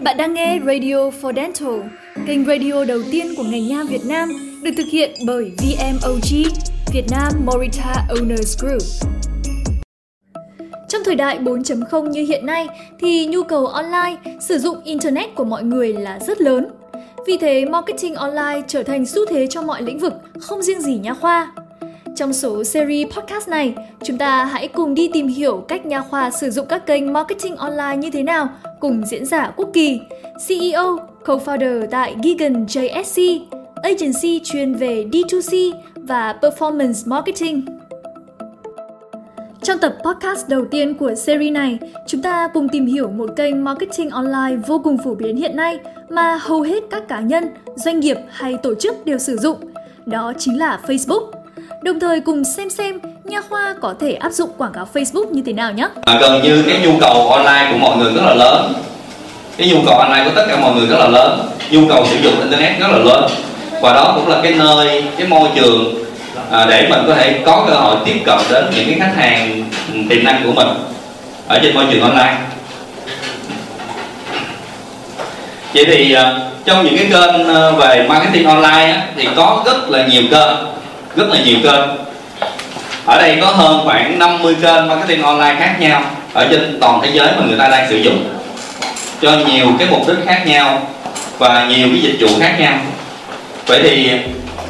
Bạn đang nghe Radio for Dental, kênh radio đầu tiên của ngành nha Việt Nam, được thực hiện bởi VMOG, Việt Nam Morita Owners Group. Trong thời đại 4.0 như hiện nay thì nhu cầu online, sử dụng internet của mọi người là rất lớn. Vì thế, marketing online trở thành xu thế cho mọi lĩnh vực, không riêng gì nha khoa. Trong số series podcast này, chúng ta hãy cùng đi tìm hiểu cách nha khoa sử dụng các kênh marketing online như thế nào cùng diễn giả Quốc Kỳ, CEO, co-founder tại Gigan JSC, agency chuyên về D2C và performance marketing. Trong tập podcast đầu tiên của series này, chúng ta cùng tìm hiểu một kênh marketing online vô cùng phổ biến hiện nay mà hầu hết các cá nhân, doanh nghiệp hay tổ chức đều sử dụng. Đó chính là Facebook. Đồng thời cùng xem xem nha khoa có thể áp dụng quảng cáo Facebook như thế nào nhé. À, gần như cái nhu cầu online của mọi người rất là lớn. Cái nhu cầu online của tất cả mọi người rất là lớn. Nhu cầu sử dụng internet rất là lớn. Và đó cũng là cái nơi cái môi trường à, để mình có thể có cơ hội tiếp cận đến những cái khách hàng ừ, tiềm năng của mình ở trên môi trường online. Vậy thì à, trong những cái kênh à, về marketing online thì có rất là nhiều kênh rất là nhiều kênh. Ở đây có hơn khoảng 50 kênh marketing online khác nhau ở trên toàn thế giới mà người ta đang sử dụng. Cho nhiều cái mục đích khác nhau và nhiều cái dịch vụ khác nhau. Vậy thì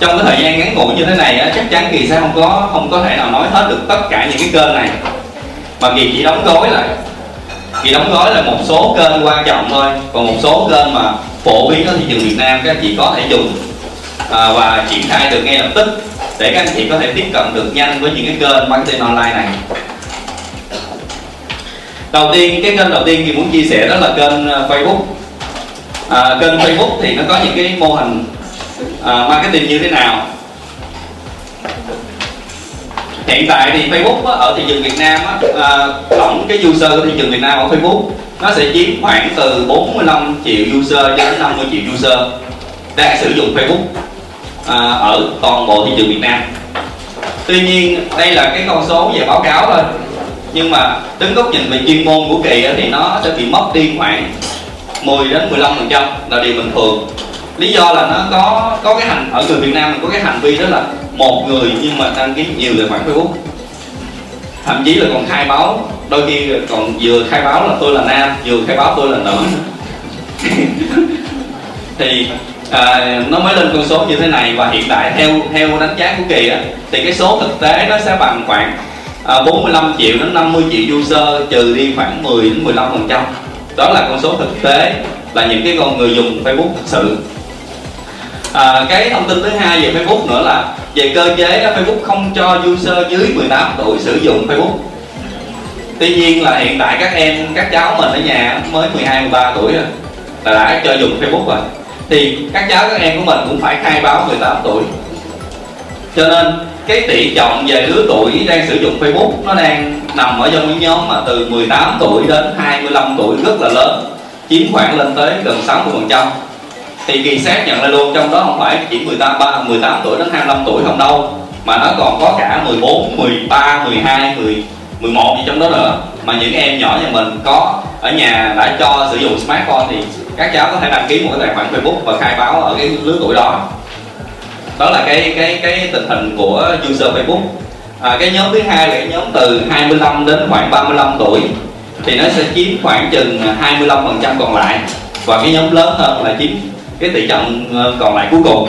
trong cái thời gian ngắn ngủi như thế này chắc chắn kỳ sẽ không có không có thể nào nói hết được tất cả những cái kênh này. Mà kỳ chỉ đóng gói lại. Kỳ đóng gói là một số kênh quan trọng thôi. Còn một số kênh mà phổ biến ở thị trường Việt Nam các anh chị có thể dùng à, và triển khai được ngay lập tức để các anh chị có thể tiếp cận được nhanh với những cái kênh marketing online này. Đầu tiên cái kênh đầu tiên thì muốn chia sẻ đó là kênh à, Facebook. À, kênh Facebook thì nó có những cái mô hình à, marketing như thế nào? Hiện tại thì Facebook á, ở thị trường Việt Nam á, à, tổng cái user của thị trường Việt Nam ở Facebook nó sẽ chiếm khoảng từ 45 triệu user cho đến 50 triệu user đang sử dụng Facebook à, ở toàn bộ thị trường Việt Nam. Tuy nhiên đây là cái con số về báo cáo thôi. Nhưng mà đứng góc nhìn về chuyên môn của kỳ thì nó sẽ bị mất đi khoảng 10 đến 15 phần trăm là điều bình thường. Lý do là nó có có cái hành ở người Việt Nam mình có cái hành vi đó là một người nhưng mà đăng ký nhiều tài khoản Facebook. Thậm chí là còn khai báo đôi khi còn vừa khai báo là tôi là nam vừa khai báo tôi là nữ. Thì à, nó mới lên con số như thế này và hiện tại theo theo đánh giá của kỳ á, thì cái số thực tế nó sẽ bằng khoảng à, 45 triệu đến 50 triệu user trừ đi khoảng 10 đến 15 phần trăm. Đó là con số thực tế là những cái con người dùng Facebook thực sự. À, cái thông tin thứ hai về Facebook nữa là về cơ chế đó, Facebook không cho user dưới 18 tuổi sử dụng Facebook. Tuy nhiên là hiện tại các em các cháu mình ở nhà mới 12 13 tuổi rồi là đã cho dùng Facebook rồi thì các cháu các em của mình cũng phải khai báo 18 tuổi. Cho nên cái tỷ trọng về lứa tuổi đang sử dụng Facebook nó đang nằm ở trong những nhóm mà từ 18 tuổi đến 25 tuổi rất là lớn chiếm khoảng lên tới gần 60 phần trăm. Thì kỳ xét nhận ra luôn trong đó không phải chỉ 18 3, 18 tuổi đến 25 tuổi không đâu mà nó còn có cả 14, 13, 12, 10, 11 gì trong đó nữa mà những em nhỏ nhà mình có ở nhà đã cho sử dụng smartphone thì các cháu có thể đăng ký một cái tài khoản Facebook và khai báo ở cái lứa tuổi đó. Đó là cái cái cái tình hình của user Facebook. À, cái nhóm thứ hai là cái nhóm từ 25 đến khoảng 35 tuổi. Thì nó sẽ chiếm khoảng chừng 25 phần trăm còn lại. Và cái nhóm lớn hơn là chiếm cái tỷ trọng ờ, còn lại cuối cùng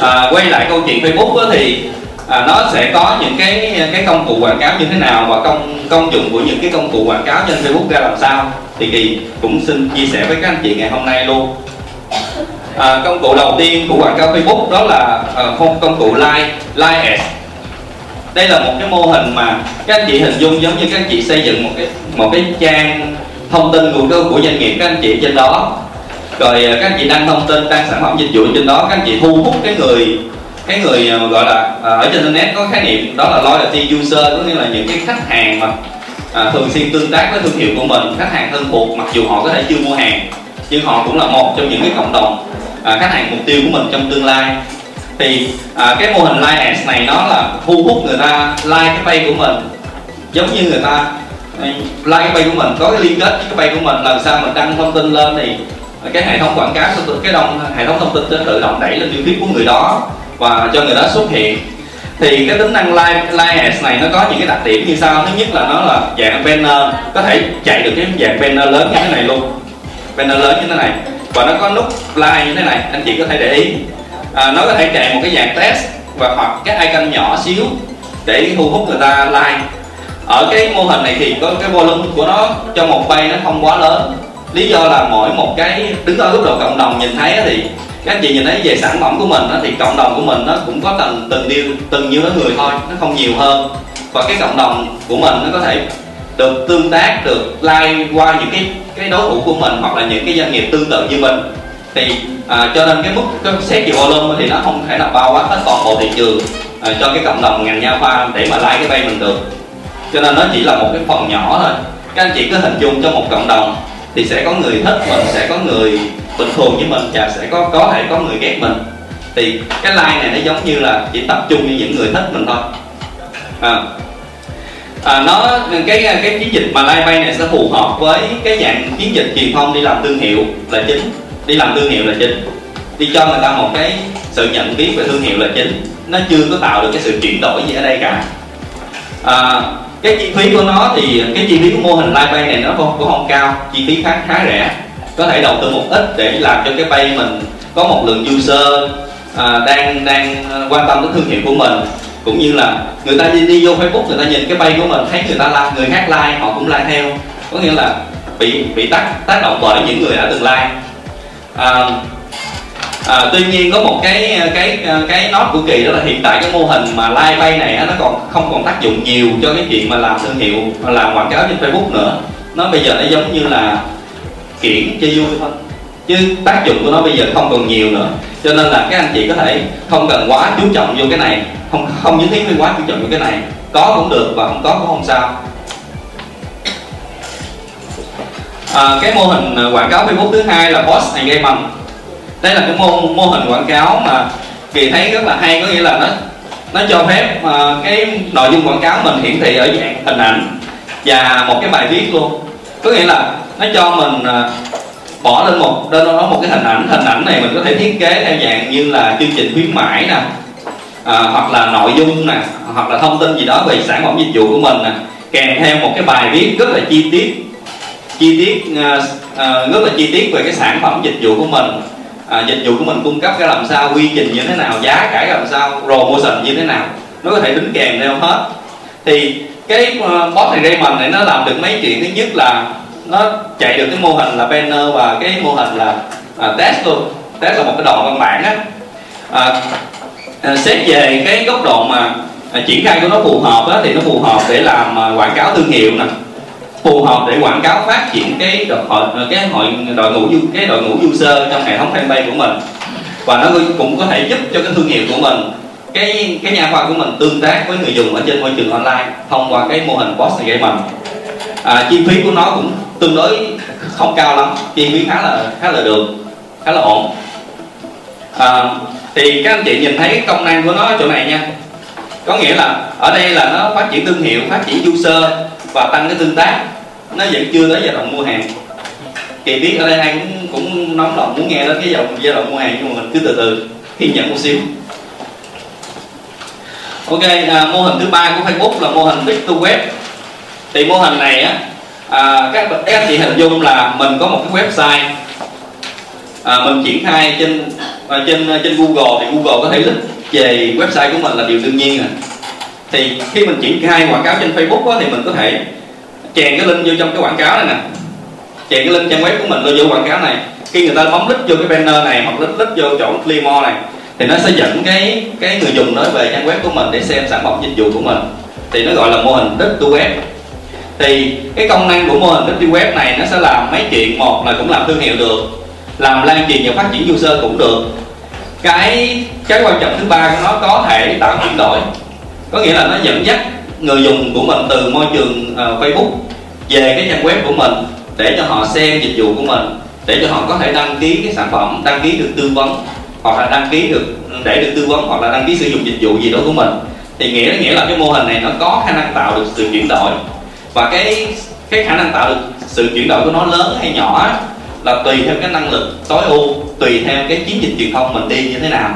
à, quay lại câu chuyện Facebook thì à, nó sẽ có những cái cái công cụ quảng cáo như thế nào và công công dụng của những cái công cụ quảng cáo trên Facebook ra làm sao? Thì kỳ cũng xin chia sẻ với các anh chị ngày hôm nay luôn. À, công cụ đầu tiên của quảng cáo Facebook đó là à, công cụ like like ads. Đây là một cái mô hình mà các anh chị hình dung giống như các anh chị xây dựng một cái một cái trang thông tin của của doanh nghiệp các anh chị trên đó. Rồi à, các anh chị đăng thông tin đăng sản phẩm dịch vụ trên đó các anh chị thu hút cái người cái người à, mà gọi là à, ở trên internet có khái niệm đó là loyalty user có nghĩa là những cái khách hàng mà à, thường xuyên tương tác với thương hiệu của mình khách hàng thân thuộc mặc dù họ có thể chưa mua hàng nhưng họ cũng là một trong những cái cộng đồng à, khách hàng mục tiêu của mình trong tương lai. Thì à, cái mô hình like ads này nó là thu hút người ta like cái page của mình giống như người ta à, like cái page của mình có cái liên kết với cái page của mình lần sau mình đăng thông tin lên thì cái hệ thống quảng cáo cái đồng hệ thống thông tin sẽ tự động đẩy lên tiêu feed của người đó và cho người đó xuất hiện. Thì cái tính năng live live ads này nó có những cái đặc điểm như sau. Thứ nhất là nó là dạng banner có thể chạy được cái dạng banner lớn như thế này luôn. Banner lớn như thế này. Và nó có nút like như thế này. Anh chị có thể để ý. À, nó có thể chạy một cái dạng test và hoặc cái icon nhỏ xíu để thu hút người ta like. Ở cái mô hình này thì có cái volume của nó cho một bay nó không quá lớn. Lý do là mỗi một cái đứng ở góc độ cộng đồng nhìn thấy thì các anh chị nhìn thấy về sản phẩm của mình thì cộng đồng của mình nó cũng có từng từng điều từng nhiêu đó người thôi nó không nhiều hơn. Và cái cộng đồng của mình nó có thể được tương tác được like qua những cái cái đối thủ của mình hoặc là những cái doanh nghiệp tương tự như mình. Thì à, cho nên cái mức cái xét về volume thì nó không thể là bao quát hết toàn bộ thị trường à, cho cái cộng đồng ngành nha khoa để mà like cái bay mình được. Cho nên nó chỉ là một cái phần nhỏ thôi. Các anh chị cứ hình dung cho một cộng đồng thì sẽ có người thích mình sẽ có người bình thường với mình và sẽ có có thể có người ghét mình. Thì cái like này nó giống như là chỉ tập trung như những người thích mình thôi. À, à, nó cái cái chiến dịch mà live bay này sẽ phù hợp với cái dạng chiến dịch truyền thông đi làm thương hiệu là chính. Đi làm thương hiệu là chính. Đi cho người ta một cái sự nhận biết về thương hiệu là chính. Nó chưa có tạo được cái sự chuyển đổi gì ở đây cả. À, cái chi phí của nó thì cái chi phí của mô hình live bay này nó không cũng không cao. Chi phí khá khá rẻ có thể đầu tư một ít để làm cho cái bay mình có một lượng user à, đang đang à, quan tâm đến thương hiệu của mình. Cũng như là người ta đi, đi vô facebook người ta nhìn cái bay của mình thấy người ta like người khác like họ cũng like theo. Có nghĩa là bị bị tác tác động bởi những người đã từng like. À, à, tuy nhiên có một cái cái à, cái nốt của kỳ đó là hiện tại cái mô hình mà like bay này nó còn không còn tác dụng nhiều cho cái chuyện mà làm thương hiệu làm quảng cáo trên facebook nữa. Nó bây giờ nó giống như là kiển chơi vui thôi. Chứ tác dụng của nó bây giờ không còn nhiều nữa. Cho nên là các anh chị có thể không cần quá chú trọng vô cái này không không nhất thiết phải quá chú trọng vô cái này. Có cũng được và không có cũng không sao. À, cái mô hình à, quảng cáo Facebook thứ hai là post engagement đây là cái mô mô hình quảng cáo mà kỳ thấy rất là hay có nghĩa là nó nó cho phép uh, cái nội dung quảng cáo mình hiển thị ở dạng hình ảnh và một cái bài viết luôn. Có nghĩa là nó cho mình à, bỏ lên một đó một cái hình ảnh. Hình ảnh này mình có thể thiết kế theo dạng như là chương trình khuyến mãi nè à, hoặc là nội dung nè hoặc là thông tin gì đó về sản phẩm dịch vụ của mình nè. Kèm theo một cái bài viết rất là chi tiết chi tiết uh, uh, rất là chi tiết về cái sản phẩm dịch vụ của mình. À, dịch vụ của mình cung cấp cái làm sao quy trình như thế nào giá cả làm sao promotion như thế nào. Nó có thể đính kèm theo hết. Thì cái uh, đây mình này nó làm được mấy chuyện. Thứ nhất là nó chạy được cái mô hình là banner và cái mô hình là à, test luôn. Test là một cái đoạn văn bản á. À, à, xét về cái góc độ mà à, triển khai của nó phù hợp á, thì nó phù hợp để làm à, quảng cáo thương hiệu nè. Phù hợp để quảng cáo phát triển cái đội hội à, cái hội đội ngũ cái đội ngũ user trong hệ thống fanpage của mình. Và nó cũng có thể giúp cho cái thương hiệu của mình cái cái nhà khoa của mình tương tác với người dùng ở trên môi trường online thông qua cái mô hình Boss post mình à, chi phí của nó cũng tương đối không cao lắm chi phí khá là khá là được khá là ổn. À, thì các anh chị nhìn thấy công năng của nó ở chỗ này nha. Có nghĩa là ở đây là nó phát triển thương hiệu phát triển user và tăng cái tương tác. Nó vẫn chưa tới giai đoạn mua hàng. Kỳ biết ở đây ai cũng cũng nóng lòng muốn nghe đến cái giai đoạn, giai đoạn mua hàng nhưng mà mình cứ từ từ kiên nhẫn một xíu. Ok à, mô hình thứ ba của facebook là mô hình big to web. Thì mô hình này á à, các các anh chị hình dung là mình có một cái website. À, mình triển khai trên à, trên à, trên Google thì Google có thể link về website của mình là điều đương nhiên rồi. Thì khi mình triển khai quảng cáo trên Facebook á, thì mình có thể chèn cái link vô trong cái quảng cáo này nè. Chèn cái link trang web của mình vô vô quảng cáo này. Khi người ta bấm click vô cái banner này hoặc click click vô chỗ clear này thì nó sẽ dẫn cái cái người dùng nói về trang web của mình để xem sản phẩm dịch vụ của mình. Thì nó gọi là mô hình đích to web thì cái công năng của mô hình đích to web này nó sẽ làm mấy chuyện một là cũng làm thương hiệu được làm lan truyền và phát triển user cũng được. Cái cái quan trọng thứ ba của nó có thể tạo chuyển đổi. Có nghĩa là nó dẫn dắt người dùng của mình từ môi trường uh, Facebook về cái trang web của mình để cho họ xem dịch vụ của mình để cho họ có thể đăng ký cái sản phẩm đăng ký được tư vấn hoặc là đăng ký được để được tư vấn hoặc là đăng ký sử dụng dịch vụ gì đó của mình. Thì nghĩa nghĩa là cái mô hình này nó có khả năng tạo được sự chuyển đổi và cái cái khả năng tạo được sự chuyển động của nó lớn hay nhỏ là tùy theo cái năng lực tối ưu tùy theo cái chiến dịch truyền thông mình đi như thế nào.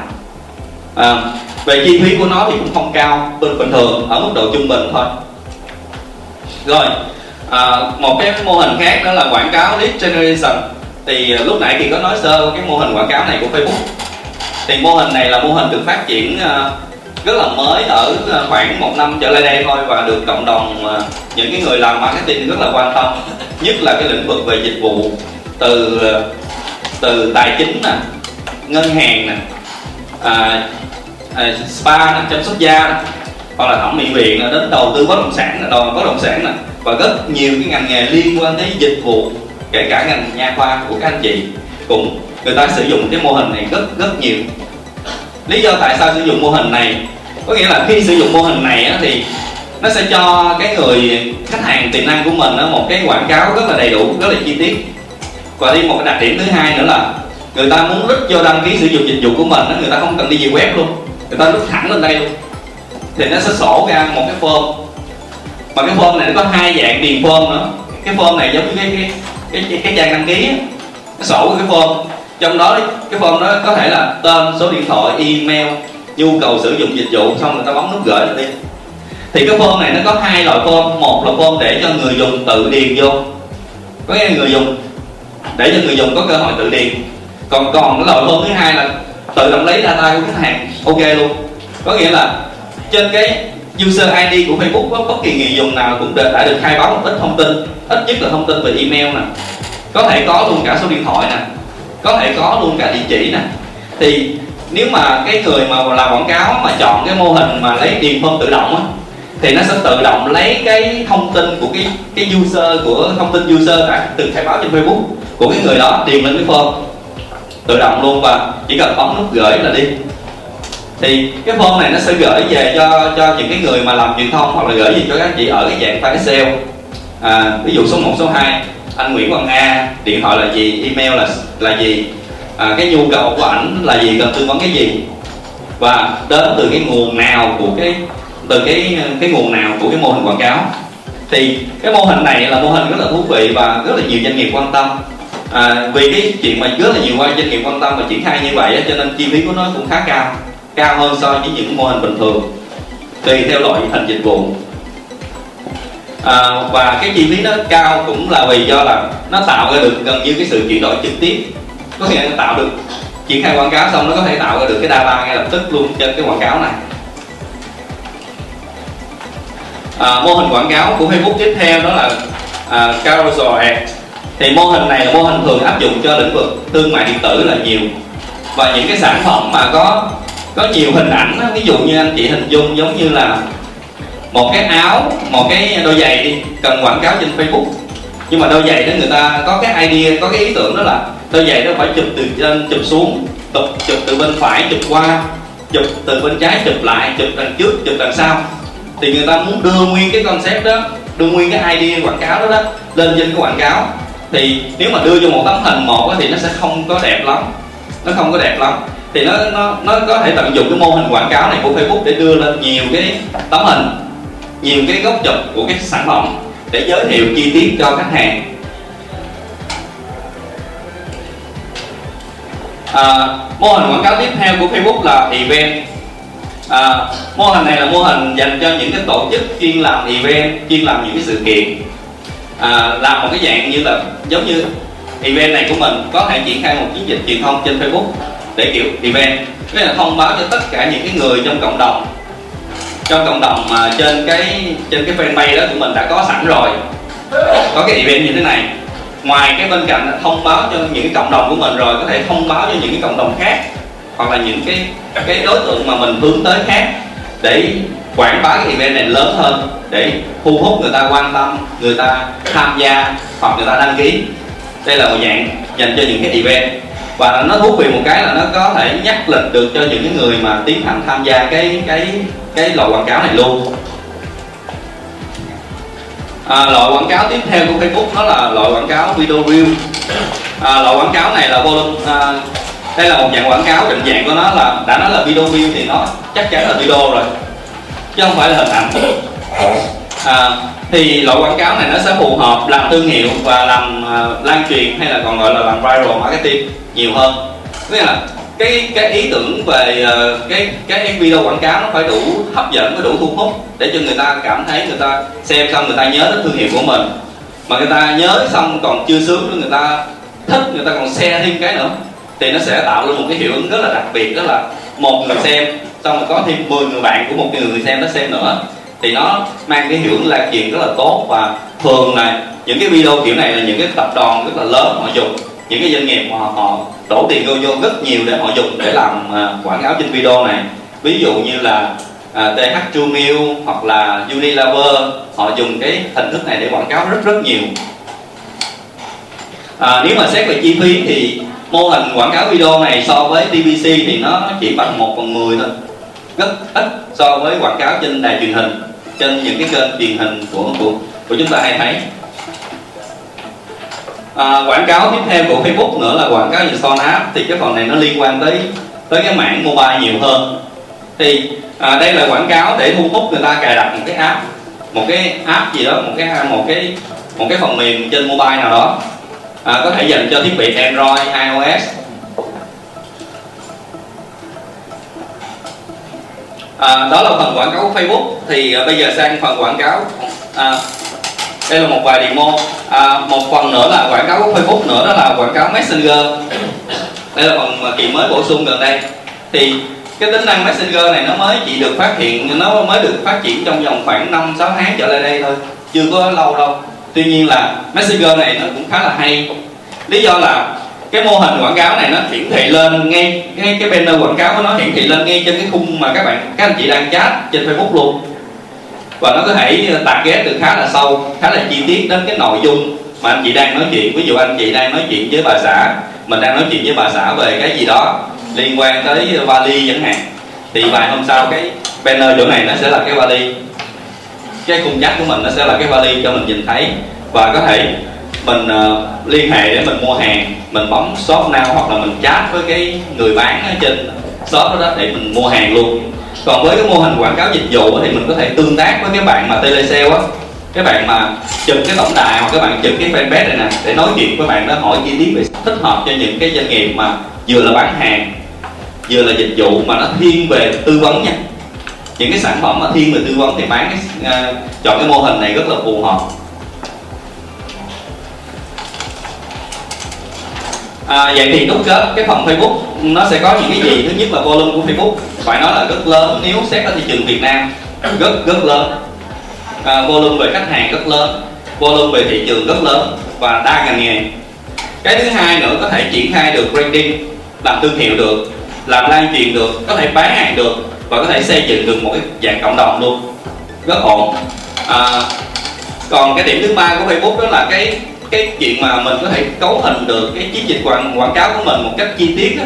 À, về chi phí của nó thì cũng không cao bình bình thường ở mức độ trung bình thôi. Rồi à, một cái mô hình khác đó là quảng cáo lead generation. Thì à, lúc nãy thì có nói sơ cái mô hình quảng cáo này của Facebook. Thì mô hình này là mô hình được phát triển uh, rất là mới ở ờ, khoảng một năm trở lại đây thôi và được cộng đồng ờ, những cái người làm marketing rất là quan tâm nhất là cái lĩnh vực về dịch vụ từ ờ, từ tài chính nè ngân hàng nè à, à, spa nè chăm sóc da nè, hoặc là thẩm mỹ viện đến đầu tư bất động sản nè đầu bất động sản nè và rất nhiều cái ngành nghề liên quan tới dịch vụ kể cả ngành nha khoa của các anh chị. Cũng người ta sử dụng cái mô hình này rất rất nhiều lý do tại sao sử dụng mô hình này có nghĩa là khi sử dụng mô hình này á, thì nó sẽ cho cái người khách hàng tiềm năng của mình á, một cái quảng cáo rất là đầy đủ rất là chi tiết. Và đi một cái đặc điểm thứ hai nữa là người ta muốn rút vô đăng ký sử dụng dịch vụ của mình á, người ta không cần đi về web luôn người ta rút thẳng lên đây luôn. Thì nó sẽ sổ ra một cái form. Mà cái form này nó có hai dạng điền form nữa. Cái form này giống như cái cái cái, cái, cái trang đăng ký á nó sổ cái form trong đó cái form đó có thể là tên, số điện thoại, email, nhu cầu sử dụng dịch vụ, xong người ta bấm nút gửi đi. Thì cái form này nó có hai loại form. Một là form để cho người dùng tự điền vô. Có nghĩa là người dùng, để cho người dùng có cơ hội tự điền. Còn còn cái loại form thứ hai là tự động lấy data của khách hàng, ok luôn. Có nghĩa là trên cái user ID của Facebook bất kỳ người dùng nào cũng đã được khai báo một ít thông tin, ít nhất là thông tin về email nè. Có thể có luôn cả số điện thoại nè có thể có luôn cả địa chỉ nè. Thì nếu mà cái người mà làm quảng cáo mà chọn cái mô hình mà lấy điền phân tự động á thì nó sẽ tự động lấy cái thông tin của cái cái user của thông tin user đã từng khai báo trên Facebook của cái người đó điền lên cái form tự động luôn và chỉ cần bấm nút gửi là đi. Thì cái form này nó sẽ gửi về cho cho những cái người mà làm truyền thông hoặc là gửi về cho các anh chị ở cái dạng file Excel. À, ví dụ số 1, số 2 anh Nguyễn Hoàng A điện thoại là gì email là là gì? À, cái nhu cầu của ảnh là gì cần tư vấn cái gì? Và đến từ cái nguồn nào của cái từ cái cái nguồn nào của cái mô hình quảng cáo? Thì cái mô hình này là mô hình rất là thú vị và rất là nhiều doanh nghiệp quan tâm. À, vì cái chuyện mà rất là nhiều doanh nghiệp quan tâm và triển khai như vậy cho nên chi phí của nó cũng khá cao cao hơn so với những mô hình bình thường. Tùy theo loại hình dịch vụ à, và cái chi phí nó cao cũng là vì do là nó tạo ra được gần như cái sự chuyển đổi trực tiếp. Có nghĩa là nó tạo được triển khai quảng cáo xong nó có thể tạo ra được cái data ngay lập tức luôn trên cái quảng cáo này. À, mô hình quảng cáo của Facebook tiếp theo đó là à, carousel ad thì mô hình này là mô hình thường áp dụng cho lĩnh vực thương mại điện tử là nhiều. Và những cái sản phẩm mà có có nhiều hình ảnh ví dụ như anh chị hình dung giống như là một cái áo một cái đôi giày đi cần quảng cáo trên facebook. Nhưng mà đôi giày đó người ta có cái idea có cái ý tưởng đó là đôi giày đó phải chụp từ trên chụp xuống chụp, chụp từ bên phải chụp qua chụp từ bên trái chụp lại chụp đằng trước chụp đằng sau. Thì người ta muốn đưa nguyên cái concept đó đưa nguyên cái idea quảng cáo đó đó lên trên cái quảng cáo. Thì nếu mà đưa cho một tấm hình một thì nó sẽ không có đẹp lắm nó không có đẹp lắm. Thì nó nó nó có thể tận dụng cái mô hình quảng cáo này của Facebook để đưa lên nhiều cái tấm hình nhiều cái góc chụp của cái sản phẩm để giới thiệu chi tiết cho khách hàng. À, mô hình quảng cáo tiếp theo của Facebook là event. À, mô hình này là mô hình dành cho những cái tổ chức chuyên làm event chuyên làm những cái sự kiện. À, làm một cái dạng như là giống như event này của mình có thể triển khai một chiến dịch truyền thông trên Facebook để kiểu event. Tức là thông báo cho tất cả những cái người trong cộng đồng trong cộng đồng mà trên cái trên cái fanpage đó của mình đã có sẵn rồi. Có cái event như thế này. Ngoài cái bên cạnh thông báo cho những cái cộng đồng của mình rồi, có thể thông báo cho những cái cộng đồng khác, hoặc là những cái cái đối tượng mà mình hướng tới khác để quảng bá cái event này lớn hơn, để thu hút người ta quan tâm, người ta tham gia hoặc người ta đăng ký. Đây là một dạng dành cho những cái event. Và nó thú vị một cái là nó có thể nhắc lịch được cho những cái người mà tiến hành tham gia cái cái cái loại quảng cáo này luôn. À, loại quảng cáo tiếp theo của Facebook đó là loại quảng cáo video view à, loại quảng cáo này là volume à, đây là một dạng quảng cáo định dạng của nó là đã nói là video view thì nó chắc chắn là video rồi chứ không phải là hình ảnh. À, thì loại quảng cáo này nó sẽ phù hợp làm thương hiệu và làm uh, lan truyền hay là còn gọi là làm viral marketing nhiều hơn. Nghĩa là cái cái ý tưởng về ờ, cái cái video quảng cáo nó phải đủ hấp dẫn và đủ thu hút để cho người ta cảm thấy người ta xem xong người ta nhớ đến thương hiệu của mình. Mà người ta nhớ xong còn chưa sướng nữa, người ta thích, người ta còn share thêm cái nữa, thì nó sẽ tạo ra một cái hiệu ứng rất là đặc biệt đó là một người xem, xong rồi có thêm 10 người bạn của một người xem nó xem nữa. Thì nó mang cái hiệu ứng lan truyền rất là tốt và thường là những cái video kiểu này là những cái tập đoàn rất là lớn họ dùng, những cái doanh nghiệp mà họ đổ tiền vô vô rất nhiều để họ dùng để làm à, quảng cáo trên video này. Ví dụ như là à, uh, TH True Meal hoặc là Unilever họ dùng cái hình thức này để quảng cáo rất rất nhiều. À, nếu mà xét về chi phí thì mô hình quảng cáo video này so với TVC thì nó chỉ bằng 1 phần 10 thôi. Rất ít so với quảng cáo trên đài truyền hình trên những cái kênh truyền hình của của, của chúng ta hay thấy à, quảng cáo tiếp theo của Facebook nữa là quảng cáo về son app. Thì cái phần này nó liên quan tới tới cái mảng mobile nhiều hơn. Thì à, đây là quảng cáo để thu hút người ta cài đặt một cái app một cái app gì đó một cái một cái một cái phần mềm trên mobile nào đó. À, có thể dành cho thiết bị Android, iOS. À, đó là phần quảng cáo của Facebook. Thì à, bây giờ sang phần quảng cáo. À, đây là một vài demo. À, một phần nữa là quảng cáo của Facebook nữa đó là quảng cáo Messenger. Đây là phần mà kỳ mới bổ sung gần đây. Thì cái tính năng Messenger này nó mới chỉ được phát hiện nó mới được phát triển trong vòng khoảng 5 6 tháng trở lại đây thôi chưa có lâu đâu. Tuy nhiên là Messenger này nó cũng khá là hay. Lý do là cái mô hình quảng cáo này nó hiển thị lên ngay cái cái banner quảng cáo của nó hiển thị lên ngay trên cái khung mà các bạn các anh chị đang chat trên Facebook luôn và nó có thể tạc ghép được khá là sâu khá là chi tiết đến cái nội dung mà anh chị đang nói chuyện. Ví dụ anh chị đang nói chuyện với bà xã mình đang nói chuyện với bà xã về cái gì đó liên quan tới vali chẳng hạn thì vài hôm sau cái banner chỗ này nó sẽ là cái vali. Cái khung chắc của mình nó sẽ là cái vali cho mình nhìn thấy. Và có thể mình uh, liên hệ để mình mua hàng mình bấm shop now hoặc là mình chat với cái người bán ở trên shop đó, đó để mình mua hàng luôn còn với cái mô hình quảng cáo dịch vụ thì mình có thể tương tác với cái bạn mà telesale á. Các bạn mà chụp cái tổng đài hoặc các bạn chụp cái fanpage này nè để nói chuyện với bạn đó hỏi chi tiết về thích hợp cho những cái doanh nghiệp mà vừa là bán hàng vừa là dịch vụ mà nó thiên về tư vấn nha. Những cái sản phẩm mà thiên về tư vấn thì bán cái, uh, chọn cái mô hình này rất là phù hợp. À, vậy thì đúc kết cái phần Facebook nó sẽ có những cái gì? Thứ nhất là volume của Facebook. Phải nói là rất lớn nếu xét ở thị trường Việt Nam rất rất lớn. À, volume về khách hàng rất lớn volume về thị trường rất lớn và đa ngành nghề. Cái thứ hai nữa có thể triển khai được branding làm thương hiệu được làm lan truyền được có thể bán hàng được và có thể xây dựng được một cái dạng cộng đồng luôn. Rất ổn. À, còn cái điểm thứ ba của Facebook đó là cái cái chuyện mà mình có thể cấu hình được cái chiến dịch quảng quảng cáo của mình một cách chi tiết đó,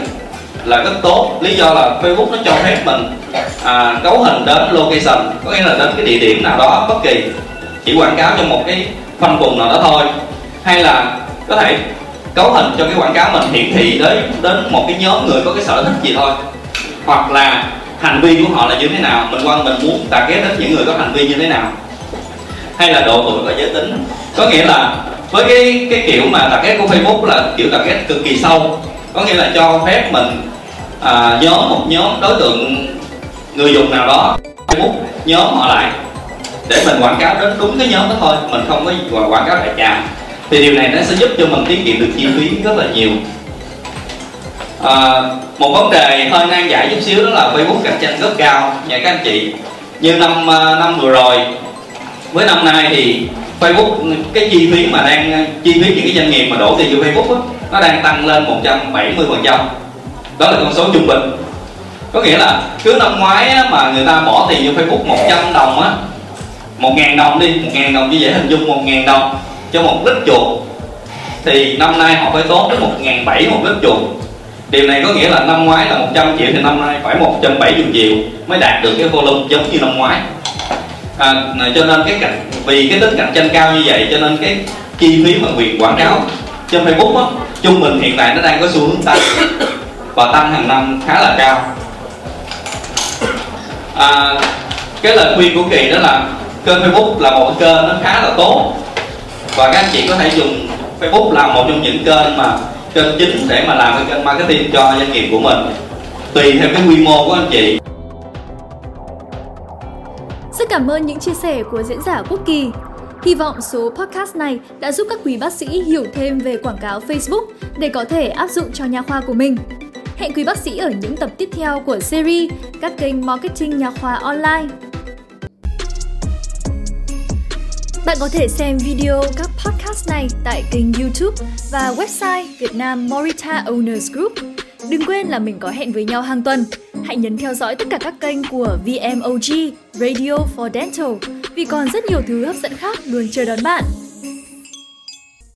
là rất tốt. Lý do là Facebook nó cho phép mình à, cấu hình đến location có nghĩa là đến cái địa điểm nào đó bất kỳ chỉ quảng cáo cho một cái phân vùng nào đó thôi. Hay là có thể cấu hình cho cái quảng cáo mình hiển thị đến đến một cái nhóm người có cái sở thích gì thôi. Hoặc là hành vi của họ là như thế nào mình quan mình muốn target đến những người có hành vi như thế nào. Hay là độ tuổi và giới tính. Có nghĩa là với cái cái kiểu mà target của Facebook là kiểu target cực kỳ sâu. Có nghĩa là cho phép mình à, nhóm một nhóm đối tượng người dùng nào đó Facebook nhóm họ lại để mình quảng cáo đến đúng cái nhóm đó thôi mình không có quảng cáo đại trà. Thì điều này nó sẽ giúp cho mình tiết kiệm được chi phí rất là nhiều. À, một vấn đề hơi nan giải chút xíu đó là Facebook cạnh tranh rất cao nha các anh chị. Như năm à, năm vừa rồi với năm nay thì Facebook cái chi phí mà đang chi phí những cái doanh nghiệp mà đổ tiền vô Facebook đó, nó đang tăng lên 170 phần trăm. Đó là con số trung bình. Có nghĩa là cứ năm ngoái á, mà người ta bỏ tiền vô Facebook 100 đồng á 1.000 đồng đi 1.000 đồng như dễ hình dung 1.000 đồng cho một lít chuột. Thì năm nay họ phải tốn đến một ngàn bảy một lít chuột. Điều này có nghĩa là năm ngoái là 100 triệu thì năm nay phải 170 triệu mới đạt được cái volume giống như năm ngoái à, cho nên cái cạnh vì cái tính cạnh tranh cao như vậy cho nên cái chi phí mà quyền quảng cáo trên Facebook á trung bình hiện tại nó đang có xu hướng tăng và tăng hàng năm khá là cao. À, cái lời khuyên của kỳ đó là kênh Facebook là một kênh nó khá là tốt và các anh chị có thể dùng Facebook là một trong những kênh mà kênh chính để mà làm cái kênh marketing cho doanh nghiệp của mình tùy theo cái quy mô của anh chị cảm ơn những chia sẻ của diễn giả Quốc Kỳ. Hy vọng số podcast này đã giúp các quý bác sĩ hiểu thêm về quảng cáo Facebook để có thể áp dụng cho nha khoa của mình. Hẹn quý bác sĩ ở những tập tiếp theo của series các kênh marketing nha khoa online. Bạn có thể xem video các podcast này tại kênh YouTube và website Việt Nam Morita Owners Group. Đừng quên là mình có hẹn với nhau hàng tuần. Hãy nhấn theo dõi tất cả các kênh của VMOG Radio for Dental, vì còn rất nhiều thứ hấp dẫn khác luôn chờ đón bạn.